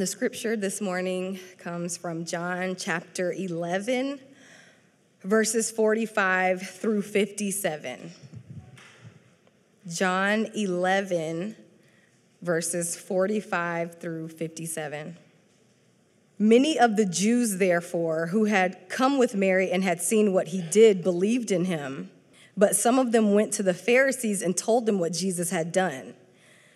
The scripture this morning comes from John chapter 11, verses 45 through 57. John 11, verses 45 through 57. Many of the Jews, therefore, who had come with Mary and had seen what he did, believed in him. But some of them went to the Pharisees and told them what Jesus had done.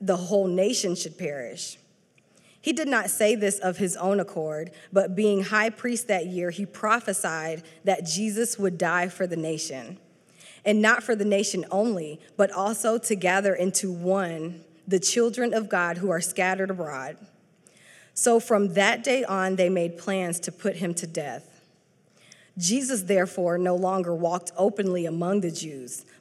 the whole nation should perish. He did not say this of his own accord, but being high priest that year, he prophesied that Jesus would die for the nation. And not for the nation only, but also to gather into one the children of God who are scattered abroad. So from that day on, they made plans to put him to death. Jesus, therefore, no longer walked openly among the Jews,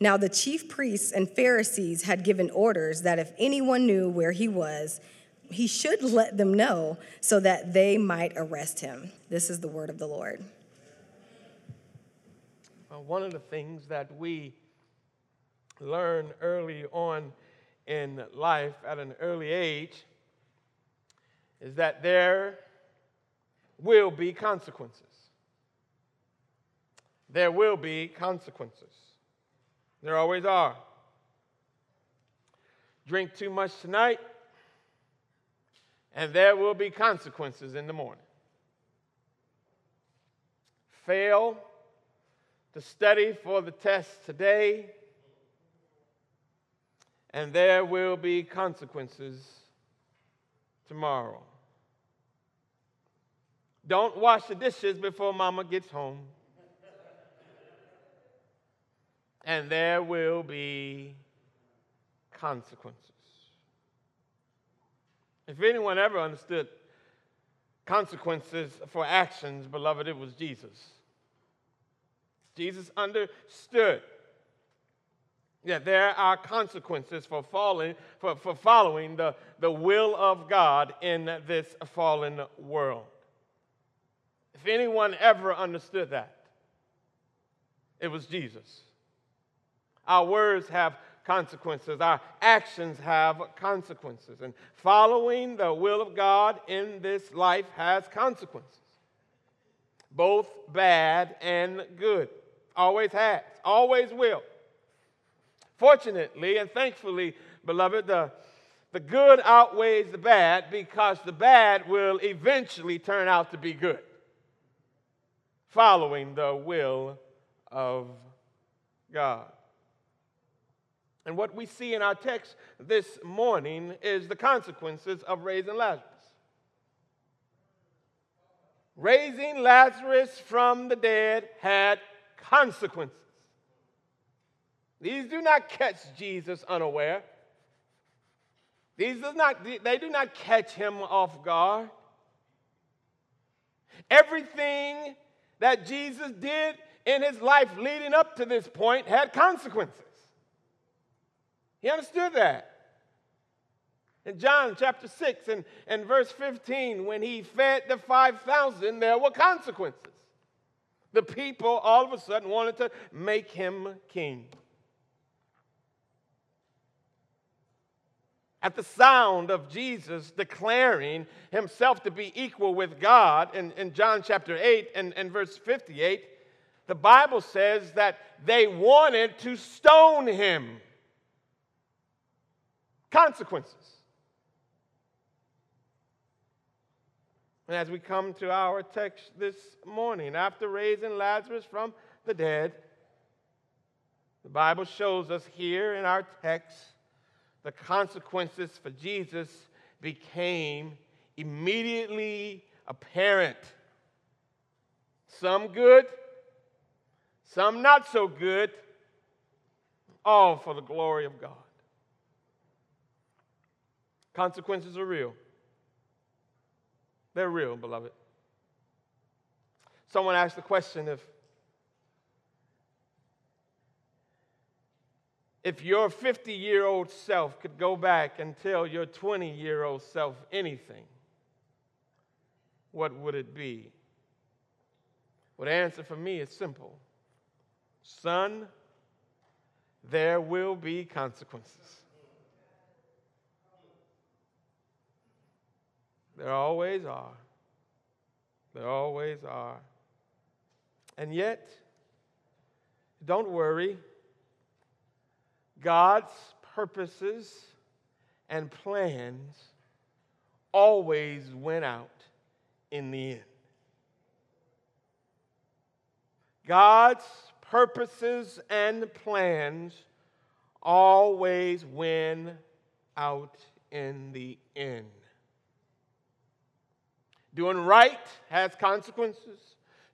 Now, the chief priests and Pharisees had given orders that if anyone knew where he was, he should let them know so that they might arrest him. This is the word of the Lord. Uh, one of the things that we learn early on in life at an early age is that there will be consequences. There will be consequences. There always are. Drink too much tonight, and there will be consequences in the morning. Fail to study for the test today, and there will be consequences tomorrow. Don't wash the dishes before mama gets home and there will be consequences. If anyone ever understood consequences for actions, beloved, it was Jesus. Jesus understood that there are consequences for falling, for, for following the, the will of God in this fallen world. If anyone ever understood that, it was Jesus. Our words have consequences, our actions have consequences. And following the will of God in this life has consequences, both bad and good. Always has, always will. Fortunately and thankfully, beloved, the, the good outweighs the bad because the bad will eventually turn out to be good, following the will of God. And what we see in our text this morning is the consequences of raising Lazarus. Raising Lazarus from the dead had consequences. These do not catch Jesus unaware. These do not, they do not catch him off guard. Everything that Jesus did in his life leading up to this point had consequences. He understood that. In John chapter 6 and, and verse 15, when he fed the 5,000, there were consequences. The people all of a sudden wanted to make him king. At the sound of Jesus declaring himself to be equal with God in, in John chapter 8 and, and verse 58, the Bible says that they wanted to stone him consequences. And as we come to our text this morning, after raising Lazarus from the dead. The Bible shows us here in our text the consequences for Jesus became immediately apparent. Some good, some not so good, all for the glory of God. Consequences are real. They're real, beloved. Someone asked the question if if your 50 year old self could go back and tell your 20 year old self anything, what would it be? Well, the answer for me is simple Son, there will be consequences. There always are. There always are. And yet, don't worry. God's purposes and plans always went out in the end. God's purposes and plans always win out in the end. Doing right has consequences.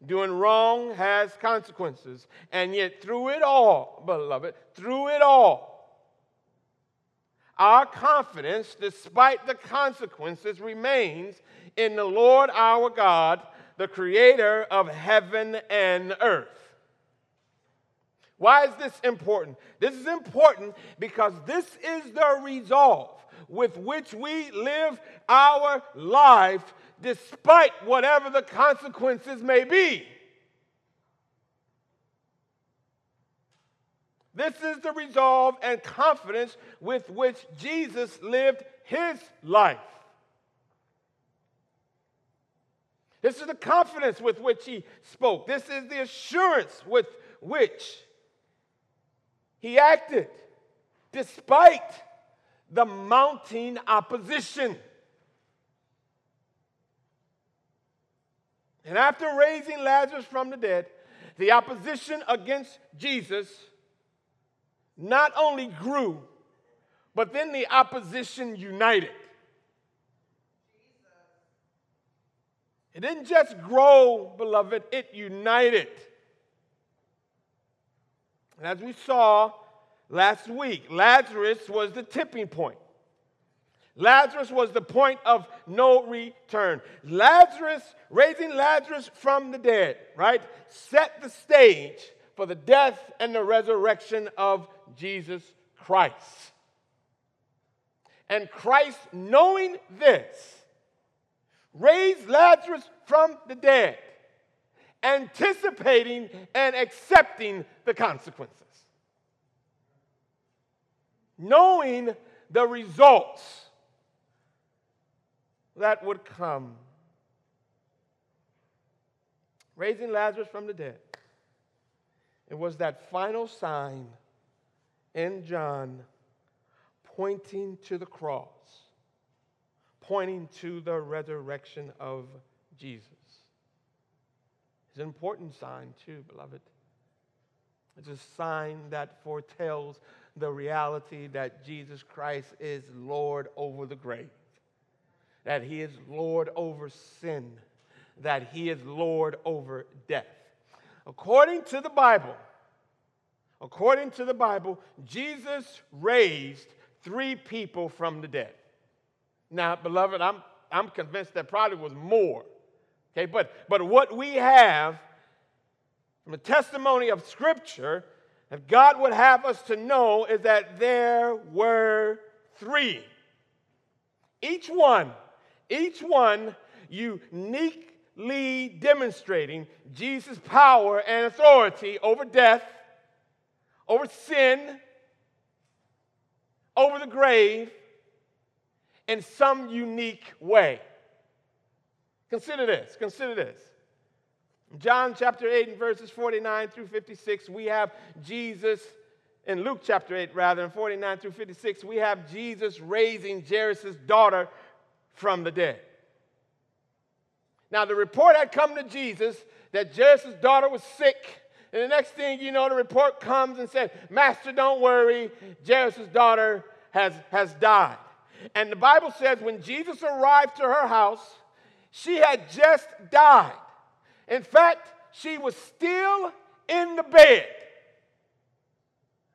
Doing wrong has consequences. And yet, through it all, beloved, through it all, our confidence, despite the consequences, remains in the Lord our God, the creator of heaven and earth. Why is this important? This is important because this is the resolve with which we live our life despite whatever the consequences may be. This is the resolve and confidence with which Jesus lived his life. This is the confidence with which he spoke. This is the assurance with which he acted, despite the mounting opposition. And after raising Lazarus from the dead, the opposition against Jesus not only grew, but then the opposition united. It didn't just grow, beloved, it united. And as we saw last week, Lazarus was the tipping point. Lazarus was the point of no return. Lazarus, raising Lazarus from the dead, right, set the stage for the death and the resurrection of Jesus Christ. And Christ, knowing this, raised Lazarus from the dead, anticipating and accepting the consequences. Knowing the results that would come. Raising Lazarus from the dead. It was that final sign in John pointing to the cross, pointing to the resurrection of Jesus. It's an important sign, too, beloved. It's a sign that foretells the reality that Jesus Christ is Lord over the grave that he is Lord over sin, that he is Lord over death. According to the Bible, according to the Bible, Jesus raised three people from the dead. Now, beloved, I'm, I'm convinced that probably was more. Okay, but, but what we have from the testimony of Scripture that God would have us to know is that there were three. Each one each one uniquely demonstrating Jesus' power and authority over death, over sin, over the grave in some unique way. Consider this, consider this. John chapter 8 and verses 49 through 56, we have Jesus, in Luke chapter 8 rather, in 49 through 56, we have Jesus raising Jairus' daughter from the dead. Now, the report had come to Jesus that Jairus' daughter was sick And the next thing you know, the report comes and said, Master, don't worry, Jairus' daughter has, has died. And the Bible says when Jesus arrived to her house, she had just died. In fact, she was still in the bed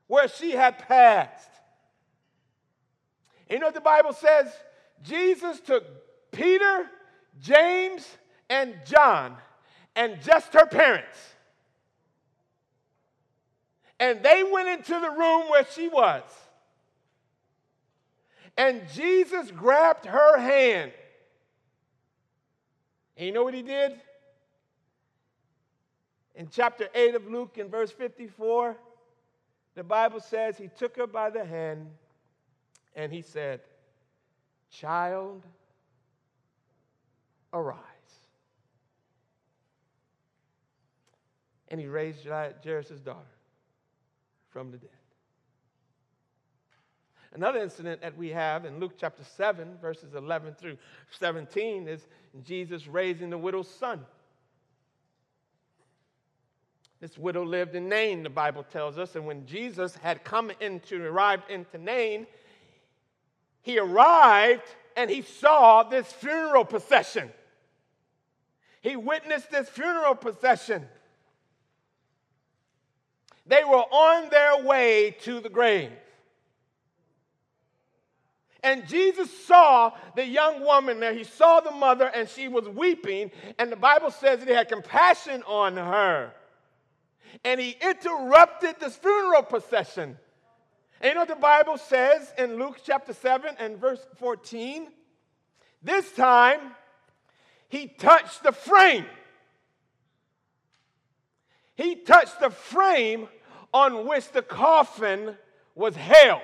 where she had passed. You know what the Bible says? Jesus took Peter, James, and John, and just her parents. And they went into the room where she was. And Jesus grabbed her hand. And you know what he did? In chapter 8 of Luke, in verse 54, the Bible says he took her by the hand and he said, Child, arise. And he raised Jairus' daughter from the dead. Another incident that we have in Luke chapter 7, verses 11 through 17, is Jesus raising the widow's son. This widow lived in Nain, the Bible tells us, and when Jesus had come into, arrived into Nain, he arrived and he saw this funeral procession. He witnessed this funeral procession. They were on their way to the grave. And Jesus saw the young woman there. He saw the mother, and she was weeping. And the Bible says that he had compassion on her. And he interrupted this funeral procession. And you know what the Bible says in Luke chapter 7 and verse 14? This time, he touched the frame. He touched the frame on which the coffin was held.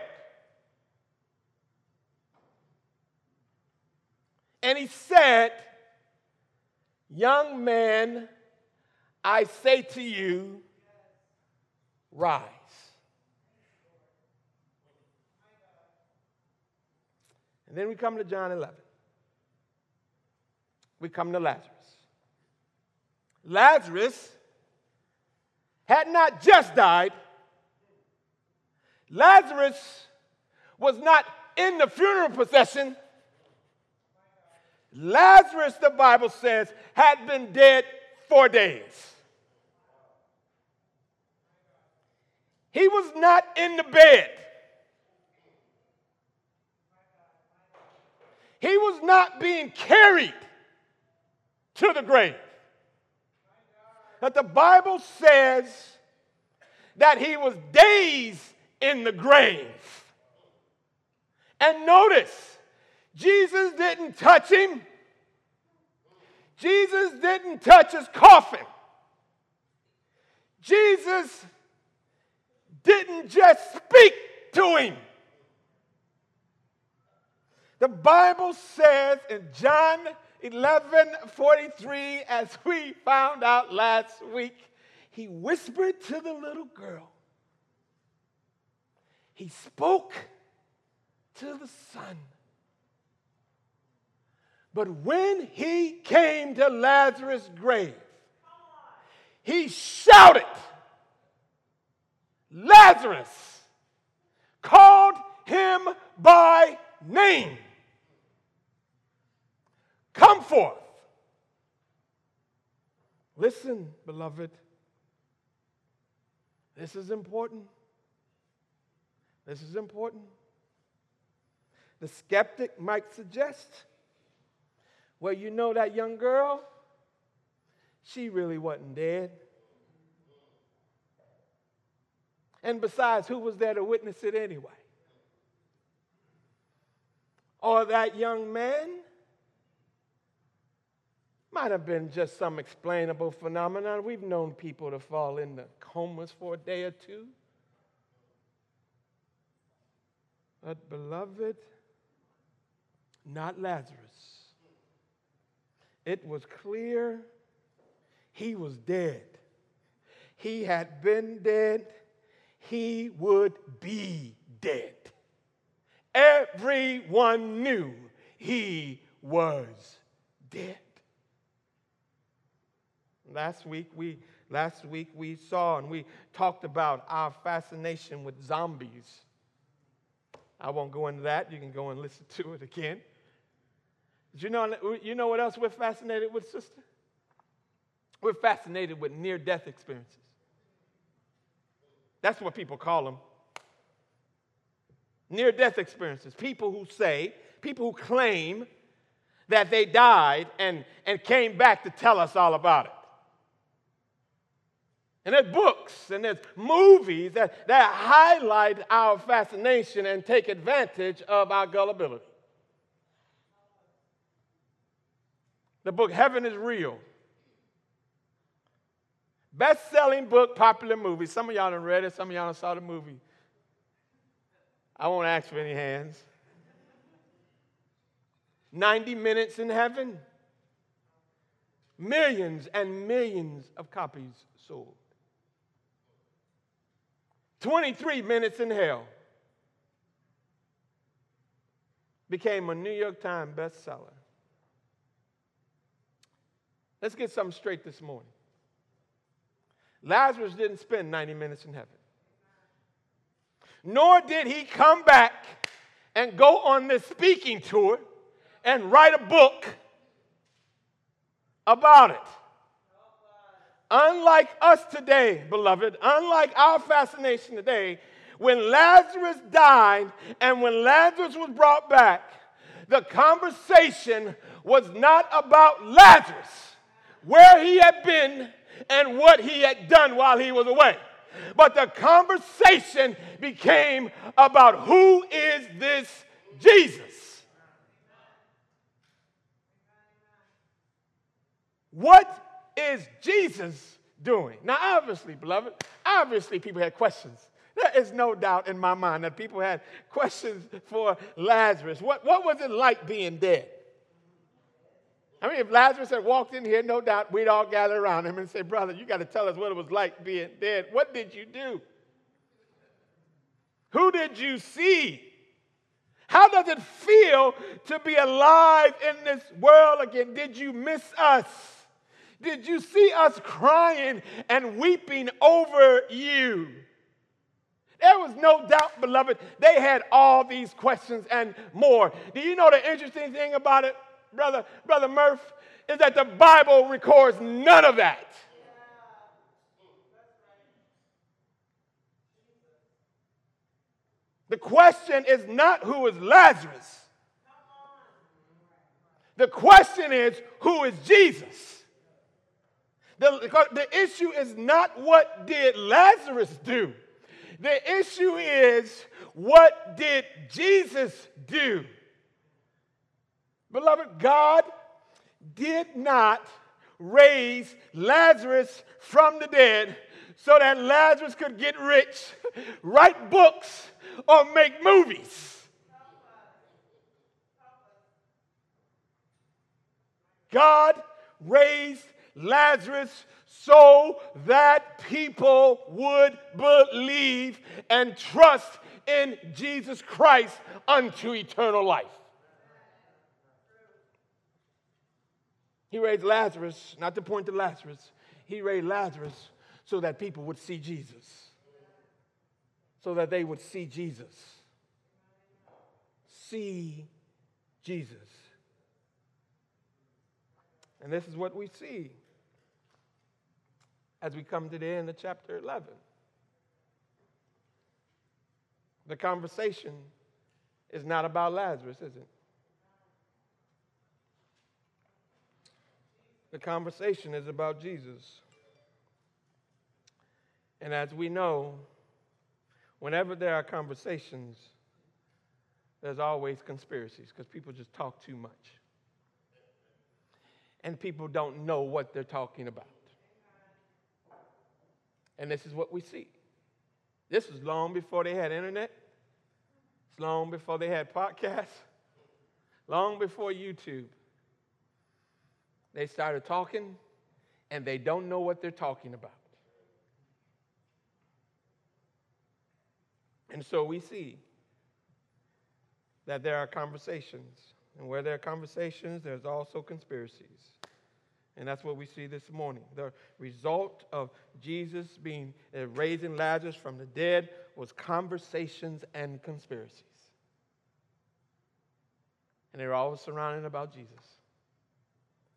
And he said, Young man, I say to you, rise. And then we come to John 11. We come to Lazarus. Lazarus had not just died, Lazarus was not in the funeral procession. Lazarus, the Bible says, had been dead four days. He was not in the bed. He was not being carried to the grave. But the Bible says that he was days in the grave. And notice, Jesus didn't touch him. Jesus didn't touch his coffin. Jesus didn't just speak to him. The Bible says in John 11 43, as we found out last week, he whispered to the little girl. He spoke to the son. But when he came to Lazarus' grave, he shouted, Lazarus, called him by name. Come forth. Listen, beloved. This is important. This is important. The skeptic might suggest, well, you know that young girl? She really wasn't dead. And besides, who was there to witness it anyway? Or that young man? Might have been just some explainable phenomenon. We've known people to fall into comas for a day or two. But, beloved, not Lazarus. It was clear he was dead. He had been dead. He would be dead. Everyone knew he was dead. Last week we last week we saw and we talked about our fascination with zombies. I won't go into that. You can go and listen to it again. But you know, you know what else we're fascinated with, sister? We're fascinated with near death experiences. That's what people call them. Near death experiences. People who say, people who claim that they died and, and came back to tell us all about it. And there's books and there's movies that, that highlight our fascination and take advantage of our gullibility. The book Heaven is Real. Best selling book, popular movie. Some of y'all have read it, some of y'all have saw the movie. I won't ask for any hands. 90 minutes in heaven. Millions and millions of copies sold. 23 minutes in hell. Became a New York Times bestseller. Let's get something straight this morning. Lazarus didn't spend 90 minutes in heaven. Nor did he come back and go on this speaking tour and write a book about it. Unlike us today, beloved, unlike our fascination today, when Lazarus died and when Lazarus was brought back, the conversation was not about Lazarus, where he had been and what he had done while he was away. But the conversation became about who is this Jesus? What is Jesus doing? Now, obviously, beloved, obviously people had questions. There is no doubt in my mind that people had questions for Lazarus. What, what was it like being dead? I mean, if Lazarus had walked in here, no doubt we'd all gather around him and say, Brother, you got to tell us what it was like being dead. What did you do? Who did you see? How does it feel to be alive in this world again? Did you miss us? Did you see us crying and weeping over you? There was no doubt, beloved, they had all these questions and more. Do you know the interesting thing about it? brother, brother Murph, is that the Bible records none of that. The question is not who is Lazarus. The question is who is Jesus? The, the issue is not what did Lazarus do. The issue is what did Jesus do? Beloved, God did not raise Lazarus from the dead so that Lazarus could get rich, write books, or make movies. God raised Lazarus so that people would believe and trust in Jesus Christ unto eternal life. He raised Lazarus, not to point to Lazarus, he raised Lazarus so that people would see Jesus. So that they would see Jesus. See Jesus. And this is what we see as we come to the end of chapter 11. The conversation is not about Lazarus, is it? The conversation is about Jesus. And as we know, whenever there are conversations, there's always conspiracies because people just talk too much. And people don't know what they're talking about. And this is what we see. This was long before they had internet. It's long before they had podcasts. Long before YouTube. They started talking, and they don't know what they're talking about. And so we see that there are conversations. And where there are conversations, there's also conspiracies. And that's what we see this morning. The result of Jesus being uh, raising Lazarus from the dead was conversations and conspiracies. And they're always surrounding about Jesus.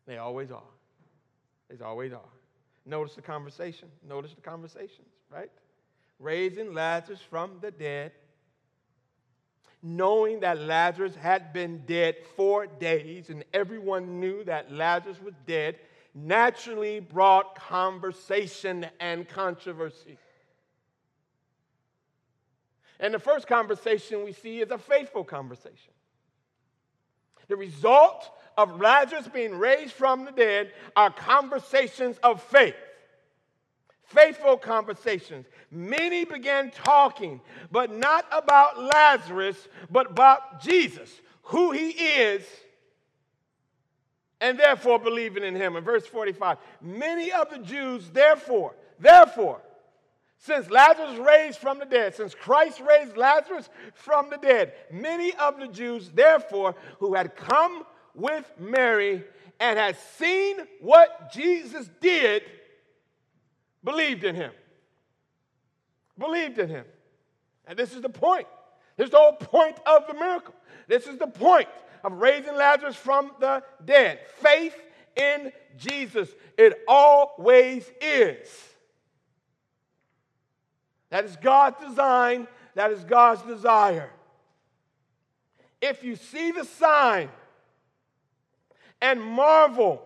They always are. They always are. Notice the conversation. Notice the conversations, right? Raising Lazarus from the dead, knowing that Lazarus had been dead four days, and everyone knew that Lazarus was dead, naturally brought conversation and controversy. And the first conversation we see is a faithful conversation. The result of Lazarus being raised from the dead are conversations of faith. Faithful conversations. Many began talking, but not about Lazarus, but about Jesus, who he is, and therefore believing in him. In verse 45, many of the Jews, therefore, therefore, since Lazarus raised from the dead, since Christ raised Lazarus from the dead, many of the Jews, therefore, who had come with Mary and had seen what Jesus did, believed in him. Believed in him. And this is the point. This is the whole point of the miracle. This is the point of raising Lazarus from the dead. Faith in Jesus. It always is. That is God's design, that is God's desire. If you see the sign and marvel,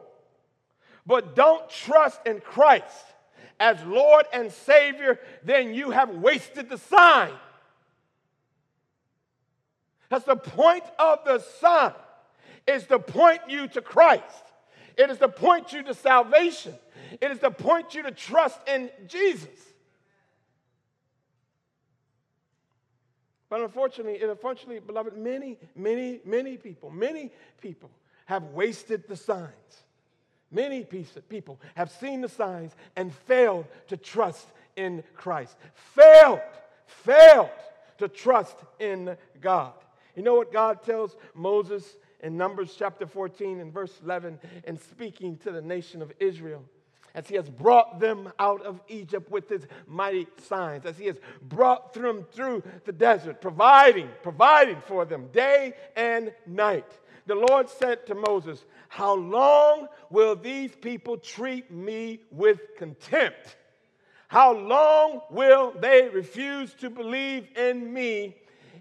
but don't trust in Christ as Lord and Savior, then you have wasted the sign. That's the point of the sign is to point you to Christ. It is to point you to salvation. It is to point you to trust in Jesus. But unfortunately, unfortunately, beloved, many, many, many people, many people have wasted the signs. Many people have seen the signs and failed to trust in Christ. Failed, failed to trust in God. You know what God tells Moses in Numbers chapter 14 and verse 11 in speaking to the nation of Israel? as he has brought them out of Egypt with his mighty signs, as he has brought them through the desert, providing, providing for them day and night. The Lord said to Moses, How long will these people treat me with contempt? How long will they refuse to believe in me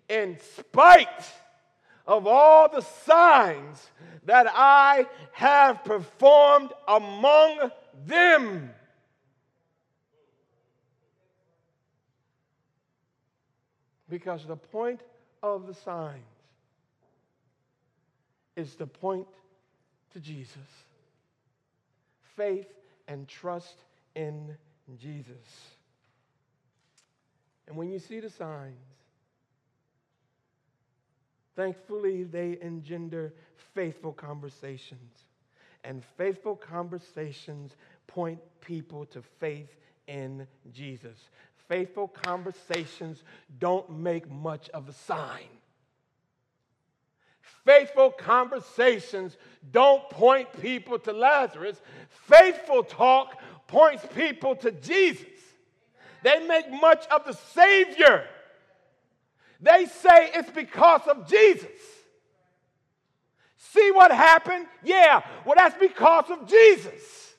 in spite of all the signs that I have performed among them. Because the point of the signs is to point to Jesus. Faith and trust in Jesus. And when you see the signs, thankfully they engender faithful conversations. And faithful conversations point people to faith in Jesus. Faithful conversations don't make much of a sign. Faithful conversations don't point people to Lazarus. Faithful talk points people to Jesus. They make much of the Savior. They say it's because of Jesus. See what happened? Yeah, well, that's because of Jesus.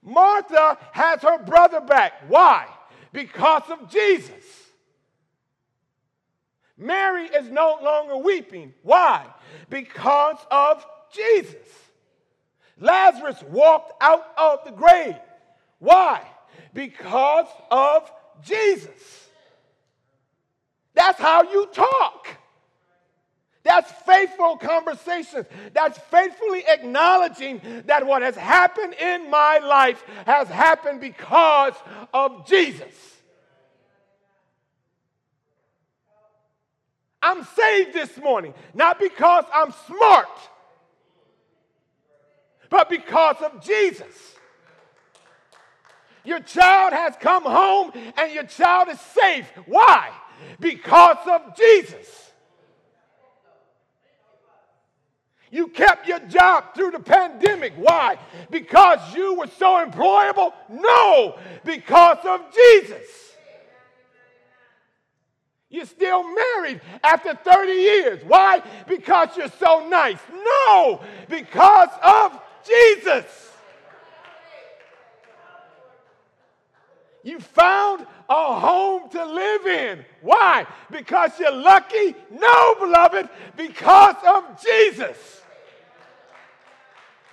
Martha has her brother back. Why? Because of Jesus. Mary is no longer weeping. Why? Because of Jesus. Lazarus walked out of the grave. Why? Because of Jesus. That's how you talk. That's faithful conversations. That's faithfully acknowledging that what has happened in my life has happened because of Jesus. I'm saved this morning, not because I'm smart, but because of Jesus. Your child has come home and your child is safe. Why? Because of Jesus. You kept your job through the pandemic. Why? Because you were so employable? No, because of Jesus. You're still married after 30 years. Why? Because you're so nice. No, because of Jesus. You found a home to live in. Why? Because you're lucky? No, beloved, because of Jesus.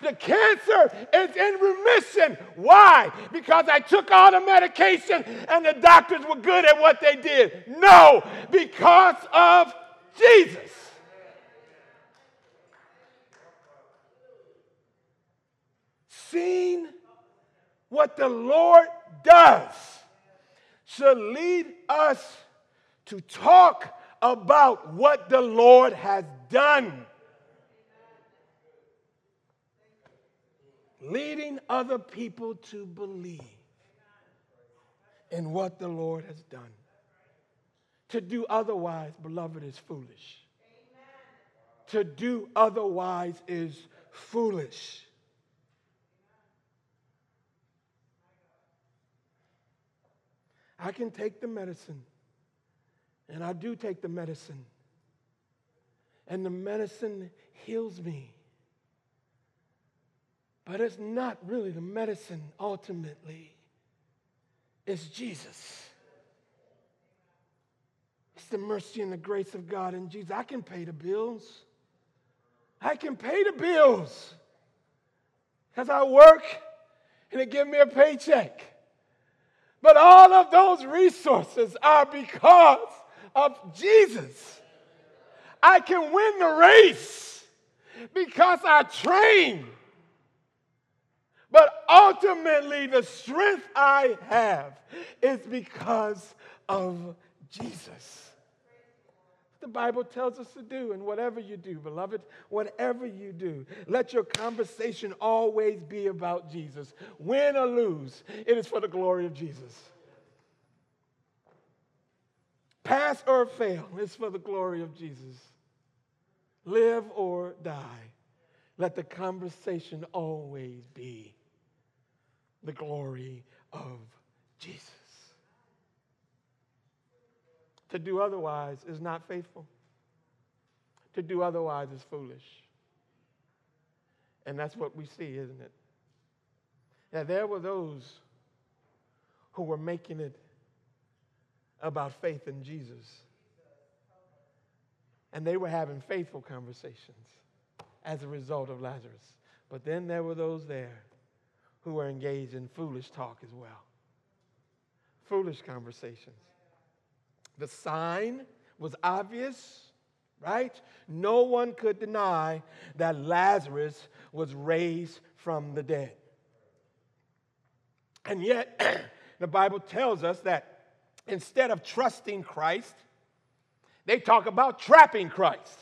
The cancer is in remission. Why? Because I took all the medication and the doctors were good at what they did. No, because of Jesus. Seeing what the Lord does should lead us to talk about what the Lord has done. leading other people to believe in what the Lord has done. To do otherwise, beloved, is foolish. To do otherwise is foolish. I can take the medicine, and I do take the medicine, and the medicine heals me. But it's not really the medicine ultimately, it's Jesus. It's the mercy and the grace of God in Jesus. I can pay the bills. I can pay the bills because I work and they give me a paycheck. But all of those resources are because of Jesus. I can win the race because I train but ultimately, the strength I have is because of Jesus. The Bible tells us to do, and whatever you do, beloved, whatever you do, let your conversation always be about Jesus. Win or lose, it is for the glory of Jesus. Pass or fail, it's for the glory of Jesus. Live or die, let the conversation always be the glory of Jesus. To do otherwise is not faithful. To do otherwise is foolish. And that's what we see, isn't it? Now, there were those who were making it about faith in Jesus. And they were having faithful conversations as a result of Lazarus. But then there were those there who were engaged in foolish talk as well. Foolish conversations. The sign was obvious, right? No one could deny that Lazarus was raised from the dead. And yet, the Bible tells us that instead of trusting Christ, they talk about trapping Christ.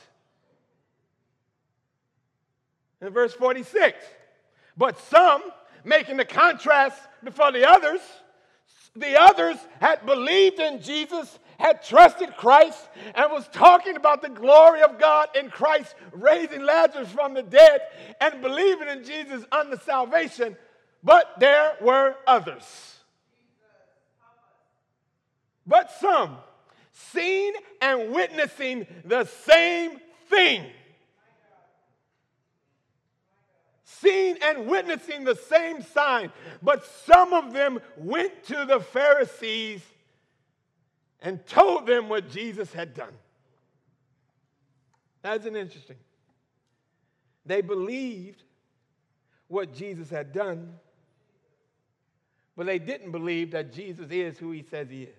In verse 46, but some making the contrast before the others. The others had believed in Jesus, had trusted Christ, and was talking about the glory of God in Christ raising Lazarus from the dead and believing in Jesus unto salvation. But there were others. But some, seeing and witnessing the same thing seeing and witnessing the same sign. But some of them went to the Pharisees and told them what Jesus had done. That's an interesting. They believed what Jesus had done, but they didn't believe that Jesus is who he says he is.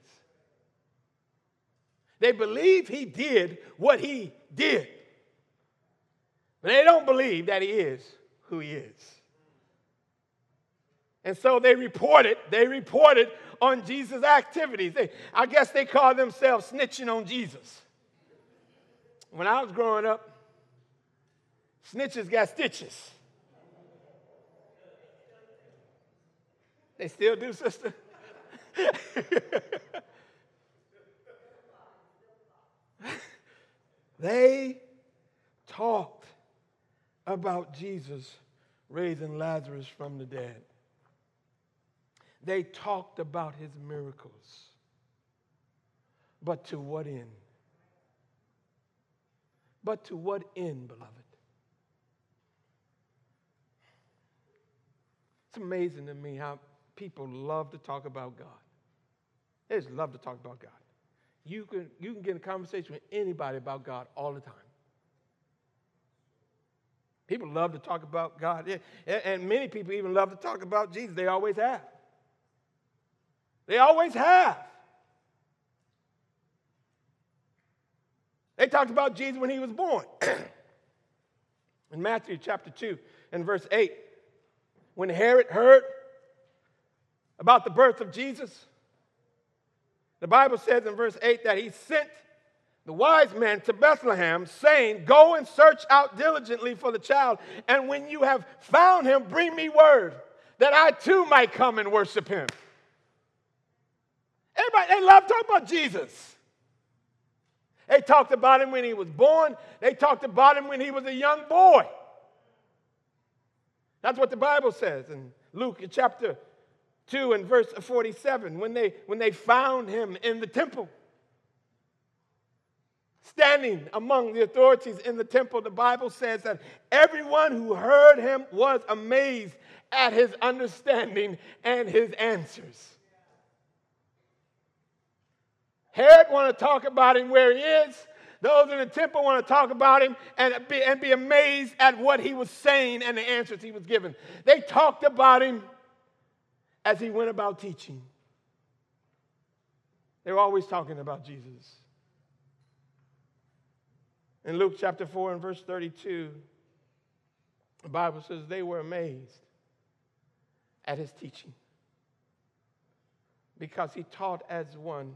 They believe he did what he did, but they don't believe that he is who he is. And so they reported, they reported on Jesus' activities. They, I guess they call themselves snitching on Jesus. When I was growing up, snitches got stitches. They still do, sister? they talked about Jesus raising Lazarus from the dead. They talked about his miracles. But to what end? But to what end, beloved? It's amazing to me how people love to talk about God. They just love to talk about God. You can, you can get in a conversation with anybody about God all the time. People love to talk about God, and many people even love to talk about Jesus. They always have. They always have. They talked about Jesus when he was born. in Matthew chapter 2 and verse 8, when Herod heard about the birth of Jesus, the Bible says in verse 8 that he sent the wise men to Bethlehem, saying, Go and search out diligently for the child, and when you have found him, bring me word that I too might come and worship him. Everybody, they love talking about Jesus. They talked about him when he was born, they talked about him when he was a young boy. That's what the Bible says in Luke chapter 2 and verse 47 when they, when they found him in the temple. Standing among the authorities in the temple, the Bible says that everyone who heard him was amazed at his understanding and his answers. Herod want to talk about him where he is. Those in the temple want to talk about him and be, and be amazed at what he was saying and the answers he was giving. They talked about him as he went about teaching. They were always talking about Jesus. In Luke chapter 4 and verse 32, the Bible says they were amazed at his teaching because he taught as one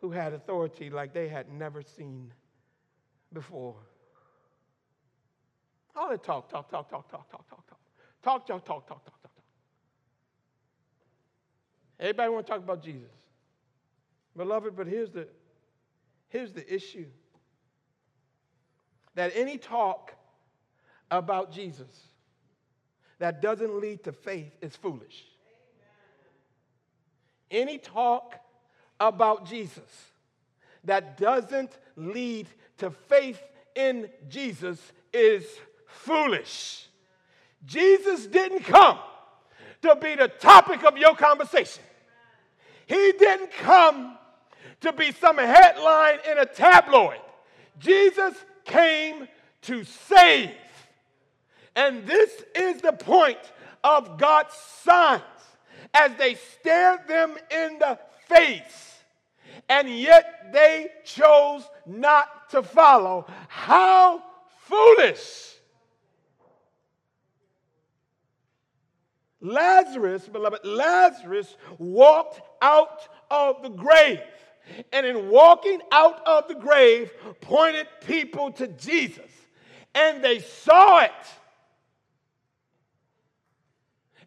who had authority like they had never seen before. All the talk, talk, talk, talk, talk, talk, talk, talk. Talk, talk, talk, talk, talk, talk, talk. Everybody want to talk about Jesus. Beloved, but here's the, here's the issue. That any talk about Jesus that doesn't lead to faith is foolish. Any talk about Jesus that doesn't lead to faith in Jesus is foolish. Jesus didn't come to be the topic of your conversation. He didn't come to be some headline in a tabloid. Jesus came to save. And this is the point of God's signs as they stared them in the face and yet they chose not to follow. How foolish! Lazarus, beloved, Lazarus walked out of the grave. And in walking out of the grave, pointed people to Jesus. And they saw it.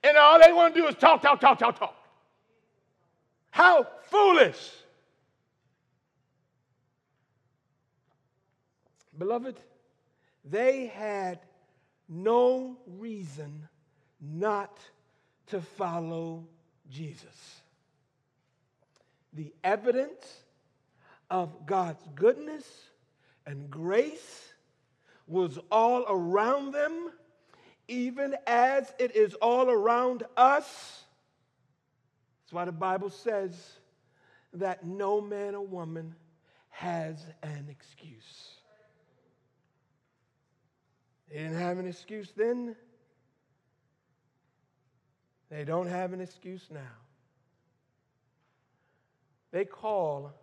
And all they want to do is talk, talk, talk, talk, talk. How foolish. Beloved, they had no reason not to follow Jesus. The evidence of God's goodness and grace was all around them, even as it is all around us. That's why the Bible says that no man or woman has an excuse. They didn't have an excuse then. They don't have an excuse now. They call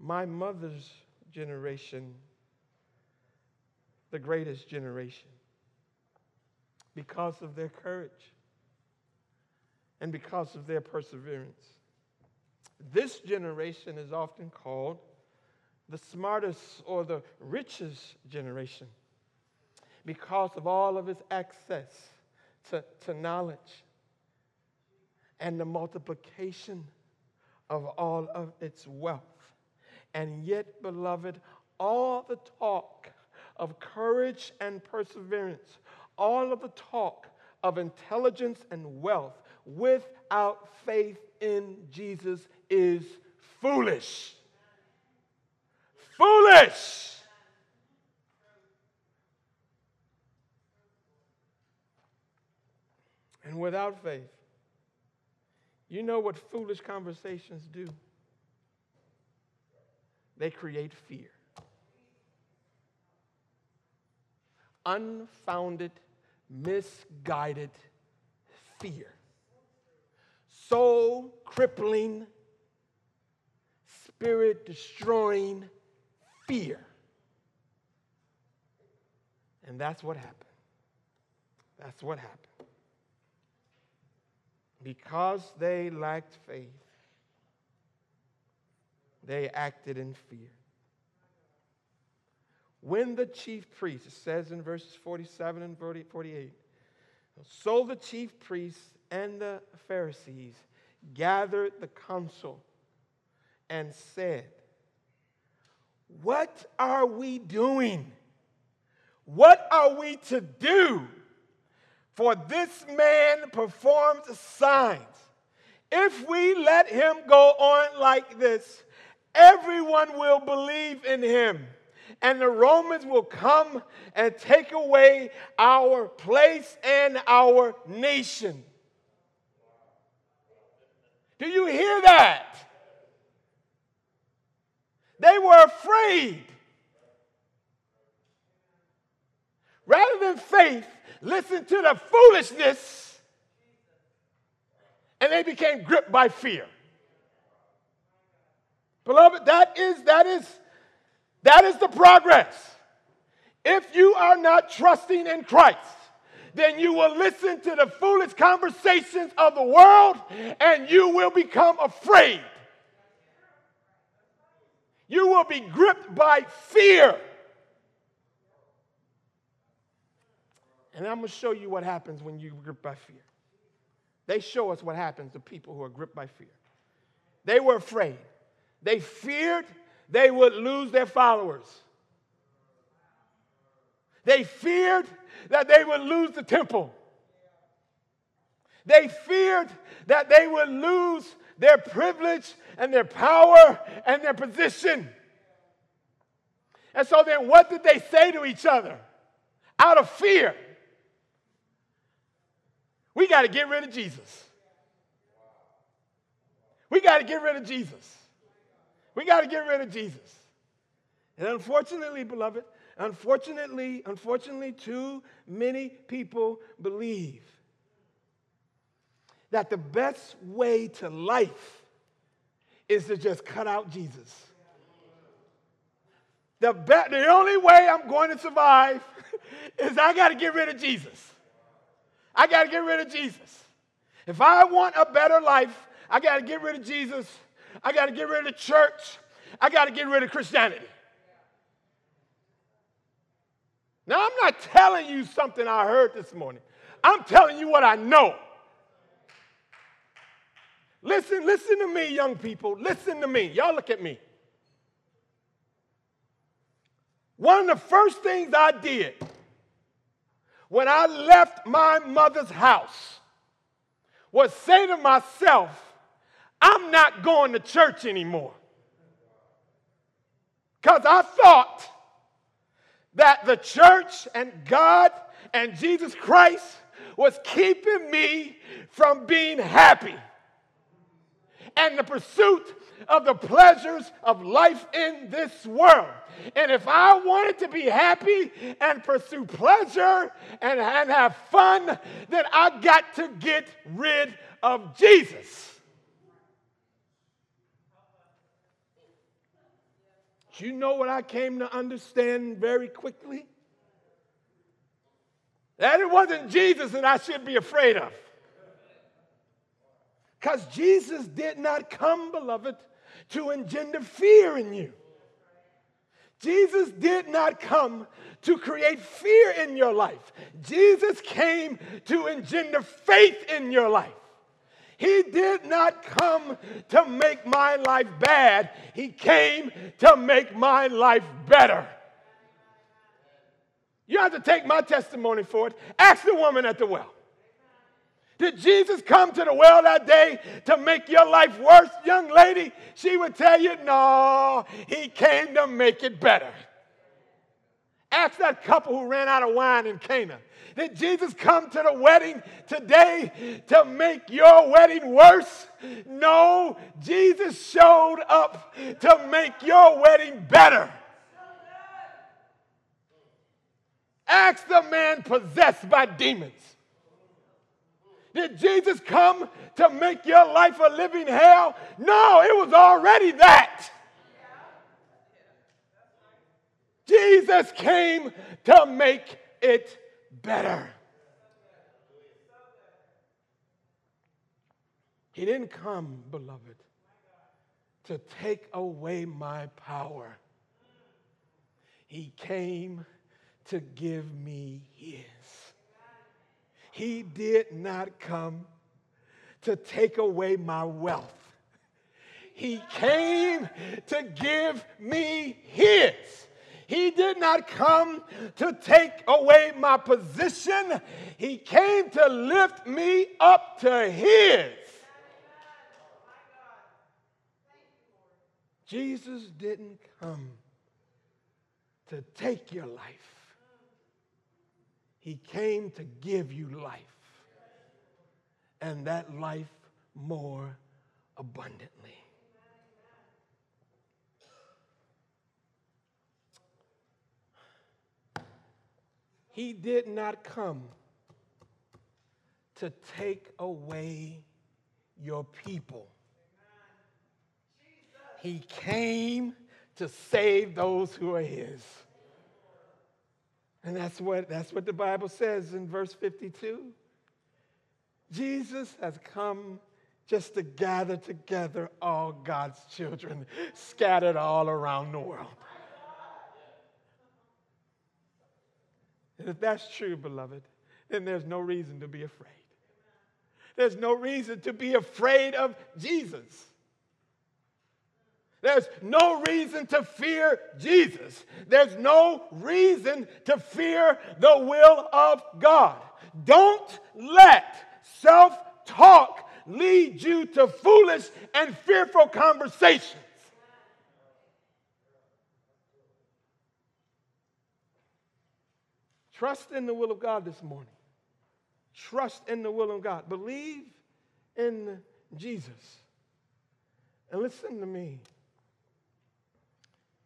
my mother's generation the greatest generation because of their courage and because of their perseverance. This generation is often called the smartest or the richest generation because of all of its access to, to knowledge and the multiplication of all of its wealth. And yet, beloved, all the talk of courage and perseverance, all of the talk of intelligence and wealth without faith in Jesus is foolish. Foolish. And without faith, you know what foolish conversations do? They create fear. Unfounded, misguided fear. Soul crippling, spirit destroying fear. And that's what happened. That's what happened. Because they lacked faith, they acted in fear. When the chief priest, it says in verses 47 and 48, so the chief priests and the Pharisees gathered the council and said, What are we doing? What are we to do? For this man performs signs. If we let him go on like this, everyone will believe in him. And the Romans will come and take away our place and our nation. Do you hear that? They were afraid. Rather than faith, listen to the foolishness, and they became gripped by fear. Beloved, that is, that is, that is the progress. If you are not trusting in Christ, then you will listen to the foolish conversations of the world and you will become afraid. You will be gripped by fear. And I'm going to show you what happens when you're gripped by fear. They show us what happens to people who are gripped by fear. They were afraid. They feared they would lose their followers. They feared that they would lose the temple. They feared that they would lose their privilege and their power and their position. And so then, what did they say to each other? Out of fear, we got to get rid of Jesus. We got to get rid of Jesus. We got to get rid of Jesus. And unfortunately, beloved, unfortunately, unfortunately, too many people believe that the best way to life is to just cut out Jesus. The, be- the only way I'm going to survive is I got to get rid of Jesus. I got to get rid of Jesus. If I want a better life, I got to get rid of Jesus. I got to get rid of church. I got to get rid of Christianity. Now, I'm not telling you something I heard this morning. I'm telling you what I know. Listen, listen to me, young people. Listen to me. Y'all look at me. One of the first things I did when I left my mother's house was say to myself, I'm not going to church anymore. Because I thought that the church and God and Jesus Christ was keeping me from being happy and the pursuit of the pleasures of life in this world. And if I wanted to be happy and pursue pleasure and, and have fun, then I got to get rid of Jesus. Do you know what I came to understand very quickly? That it wasn't Jesus that I should be afraid of. Because Jesus did not come, beloved, to engender fear in you. Jesus did not come to create fear in your life. Jesus came to engender faith in your life. He did not come to make my life bad, He came to make my life better. You have to take my testimony for it. Ask the woman at the well. Did Jesus come to the well that day to make your life worse, young lady? She would tell you, no, he came to make it better. Ask that couple who ran out of wine in Cana. Did Jesus come to the wedding today to make your wedding worse? No, Jesus showed up to make your wedding better. Ask the man possessed by demons. Did Jesus come to make your life a living hell? No, it was already that. Jesus came to make it better. He didn't come, beloved, to take away my power. He came to give me his. He did not come to take away my wealth. He came to give me his. He did not come to take away my position. He came to lift me up to his. Jesus didn't come to take your life. He came to give you life, and that life more abundantly. He did not come to take away your people. He came to save those who are his. And that's what, that's what the Bible says in verse 52. Jesus has come just to gather together all God's children scattered all around the world. And if that's true, beloved, then there's no reason to be afraid. There's no reason to be afraid of Jesus. There's no reason to fear Jesus. There's no reason to fear the will of God. Don't let self talk lead you to foolish and fearful conversations. Trust in the will of God this morning. Trust in the will of God. Believe in Jesus. And listen to me.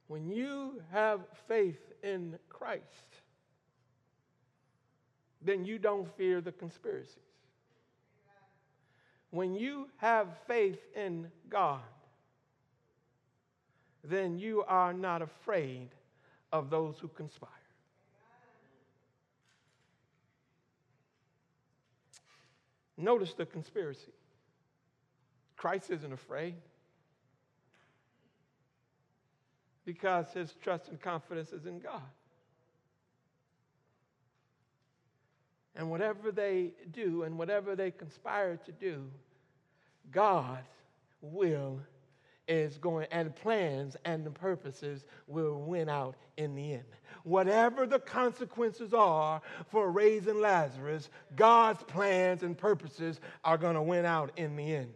When you have faith in Christ, then you don't fear the conspiracies. When you have faith in God, then you are not afraid of those who conspire. Notice the conspiracy. Christ isn't afraid. Because his trust and confidence is in God. And whatever they do and whatever they conspire to do, God's will is going, and plans and the purposes will win out in the end. Whatever the consequences are for raising Lazarus, God's plans and purposes are going to win out in the end.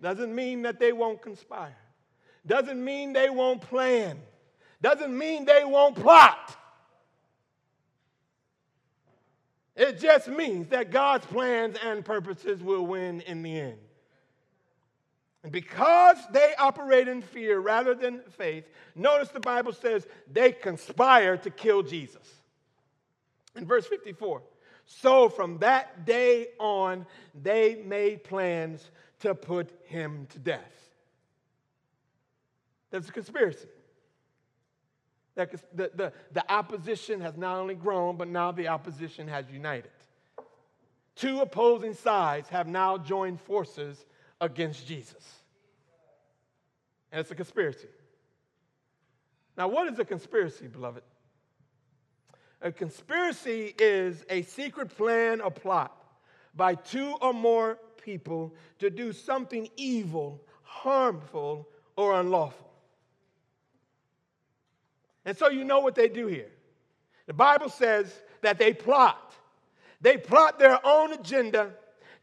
Doesn't mean that they won't conspire doesn't mean they won't plan, doesn't mean they won't plot. It just means that God's plans and purposes will win in the end. And because they operate in fear rather than faith, notice the Bible says they conspire to kill Jesus. In verse 54, so from that day on, they made plans to put him to death. There's a conspiracy. The, the, the opposition has not only grown, but now the opposition has united. Two opposing sides have now joined forces against Jesus. And it's a conspiracy. Now, what is a conspiracy, beloved? A conspiracy is a secret plan or plot by two or more people to do something evil, harmful, or unlawful. And so you know what they do here. The Bible says that they plot. They plot their own agenda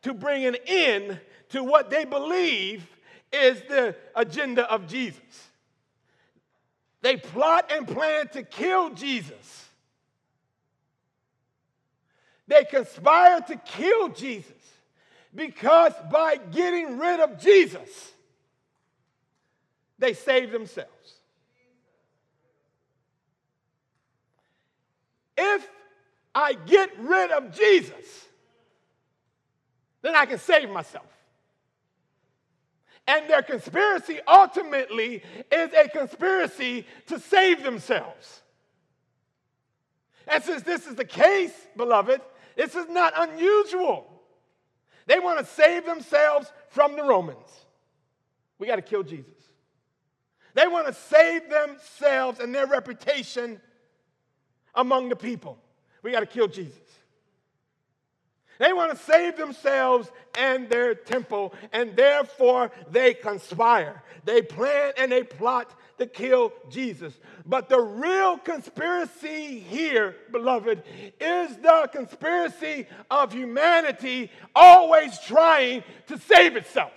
to bring an end to what they believe is the agenda of Jesus. They plot and plan to kill Jesus. They conspire to kill Jesus because by getting rid of Jesus, they save themselves. If I get rid of Jesus, then I can save myself. And their conspiracy ultimately is a conspiracy to save themselves. And since this is the case, beloved, this is not unusual. They want to save themselves from the Romans. We got to kill Jesus. They want to save themselves and their reputation among the people. We got to kill Jesus. They want to save themselves and their temple, and therefore they conspire. They plan and they plot to kill Jesus. But the real conspiracy here, beloved, is the conspiracy of humanity always trying to save itself.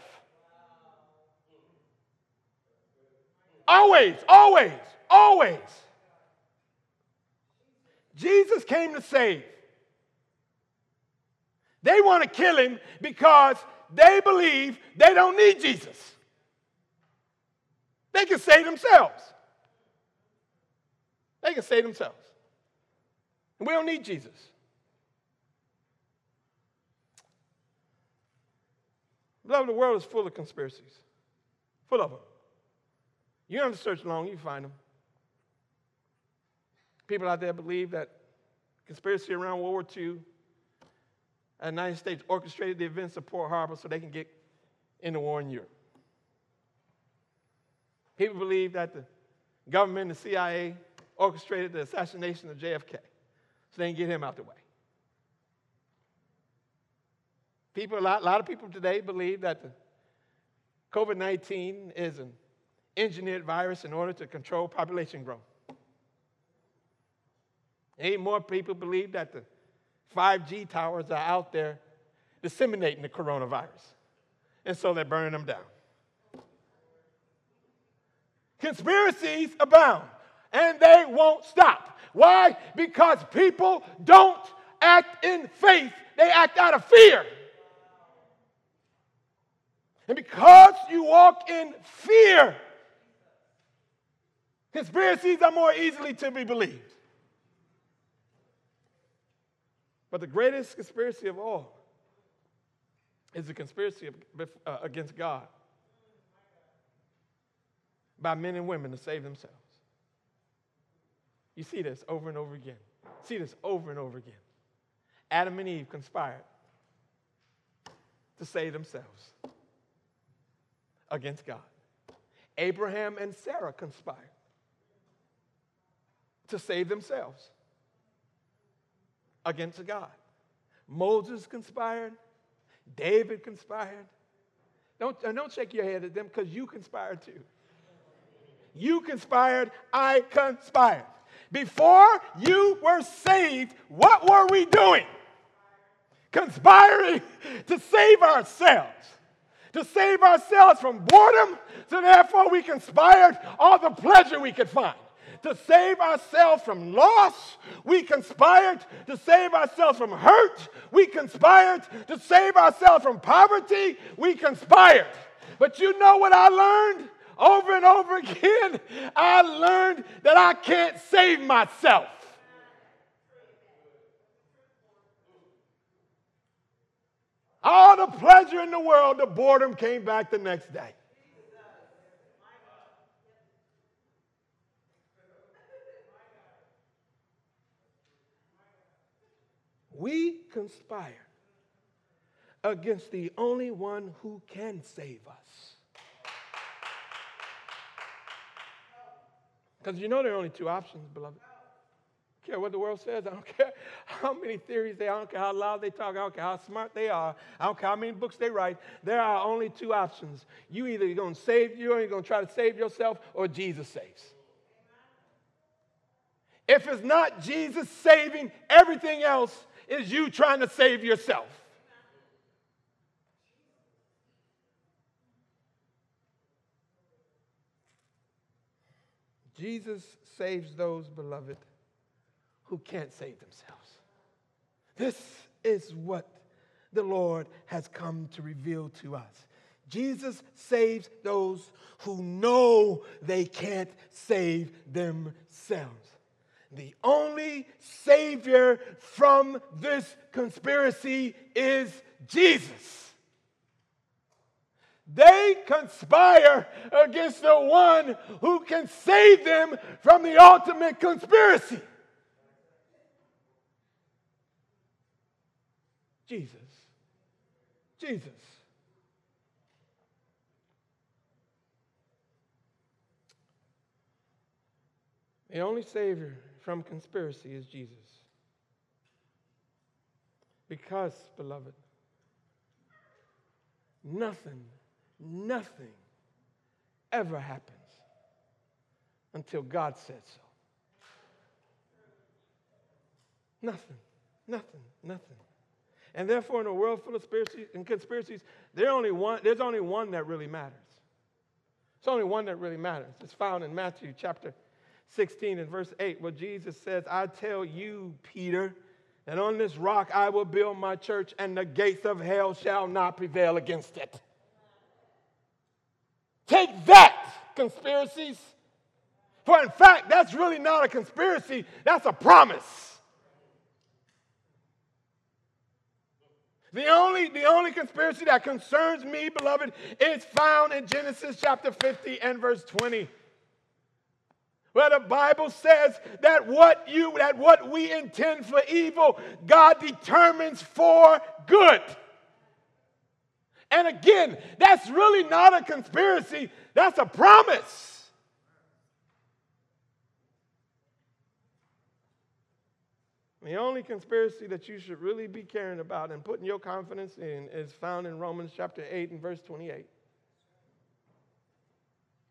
Always, always, always. Jesus came to save. They want to kill him because they believe they don't need Jesus. They can save themselves. They can save themselves. We don't need Jesus. Beloved, the world is full of conspiracies, full of them. You don't have to search long, you find them. People out there believe that conspiracy around World War II, the United States orchestrated the events of Pearl Harbor so they can get in the war in Europe. People believe that the government, the CIA, orchestrated the assassination of JFK so they can get him out the way. People, a lot, a lot of people today believe that the COVID 19 is an engineered virus in order to control population growth. Ain't more people believe that the 5G towers are out there disseminating the coronavirus. And so they're burning them down. Conspiracies abound and they won't stop. Why? Because people don't act in faith, they act out of fear. And because you walk in fear, conspiracies are more easily to be believed. But the greatest conspiracy of all is the conspiracy uh, against God by men and women to save themselves. You see this over and over again. See this over and over again. Adam and Eve conspired to save themselves against God. Abraham and Sarah conspired to save themselves against God. Moses conspired, David conspired. Don't, uh, don't shake your head at them because you conspired too. You conspired, I conspired. Before you were saved, what were we doing? Conspiring to save ourselves. To save ourselves from boredom, so therefore we conspired all the pleasure we could find to save ourselves from loss. We conspired to save ourselves from hurt. We conspired to save ourselves from poverty. We conspired. But you know what I learned over and over again? I learned that I can't save myself. All the pleasure in the world, the boredom came back the next day. We conspire against the only one who can save us. Because you know there are only two options, beloved. I don't care what the world says. I don't care how many theories they I don't care how loud they talk. I don't care how smart they are. I don't care how many books they write. There are only two options. You either going to save you or you're going to try to save yourself or Jesus saves. if it's not Jesus saving, everything else is you trying to save yourself. Jesus saves those, beloved, who can't save themselves. This is what the Lord has come to reveal to us. Jesus saves those who know they can't save themselves. The only Savior from this conspiracy is Jesus. They conspire against the one who can save them from the ultimate conspiracy. Jesus. Jesus. The only Savior from conspiracy is Jesus. Because, beloved, nothing Nothing ever happens until God said so. Nothing, nothing, nothing. And therefore, in a world full of conspiracies and conspiracies, there only one, there's only one that really matters. It's only one that really matters. It's found in Matthew chapter 16 and verse 8, where Jesus says, I tell you, Peter, that on this rock I will build my church, and the gates of hell shall not prevail against it. Take that, conspiracies. For in fact, that's really not a conspiracy, that's a promise. The only, the only conspiracy that concerns me, beloved, is found in Genesis chapter 50 and verse 20. Where the Bible says that what you that what we intend for evil, God determines for good. And again, that's really not a conspiracy, that's a promise. The only conspiracy that you should really be caring about and putting your confidence in is found in Romans chapter 8 and verse 28.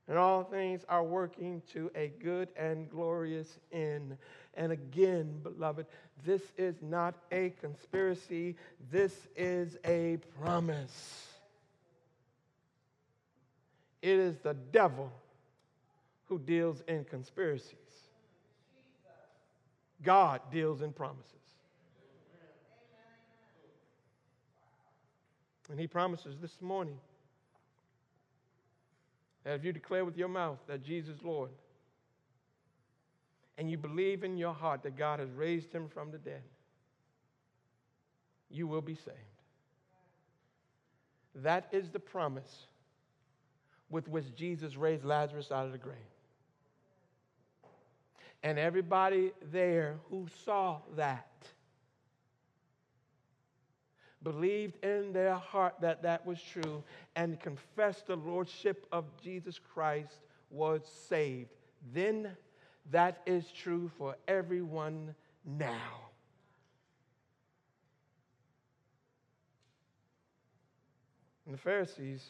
And all things are working to a good and glorious end. And again, beloved, this is not a conspiracy, this is a promise. It is the devil who deals in conspiracies. God deals in promises. And he promises this morning that if you declare with your mouth that Jesus is Lord, and you believe in your heart that God has raised him from the dead, you will be saved. That is the promise with which Jesus raised Lazarus out of the grave. And everybody there who saw that believed in their heart that that was true and confessed the lordship of Jesus Christ was saved. Then that is true for everyone now. And the Pharisees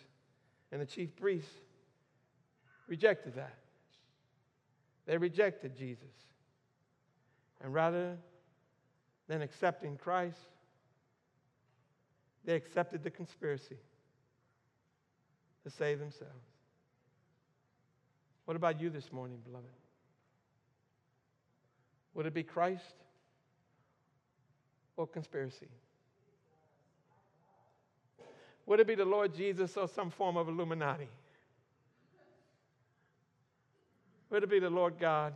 and the chief priests rejected that. They rejected Jesus. And rather than accepting Christ, they accepted the conspiracy to save themselves. What about you this morning, beloved? Would it be Christ or conspiracy? Would it be the Lord Jesus or some form of Illuminati? Would it be the Lord God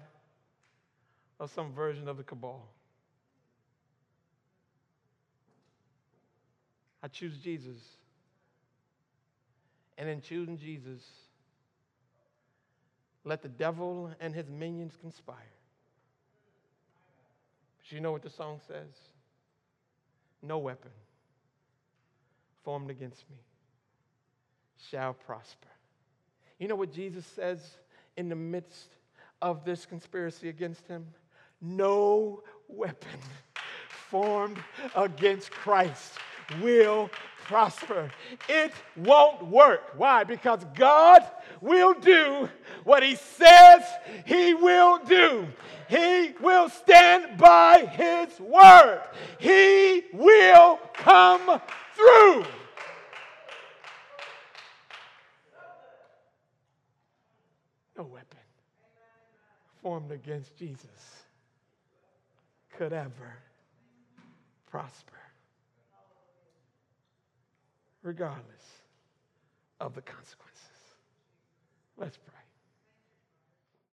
or some version of the cabal? I choose Jesus. And in choosing Jesus, let the devil and his minions conspire. But you know what the song says? No weapon formed against me shall prosper. You know what Jesus says in the midst of this conspiracy against him? No weapon formed against Christ will prosper. It won't work. Why? Because God will do what He says He will do. He will stand by His word. He will come through. No weapon formed against Jesus could ever prosper regardless of the consequences. Let's pray.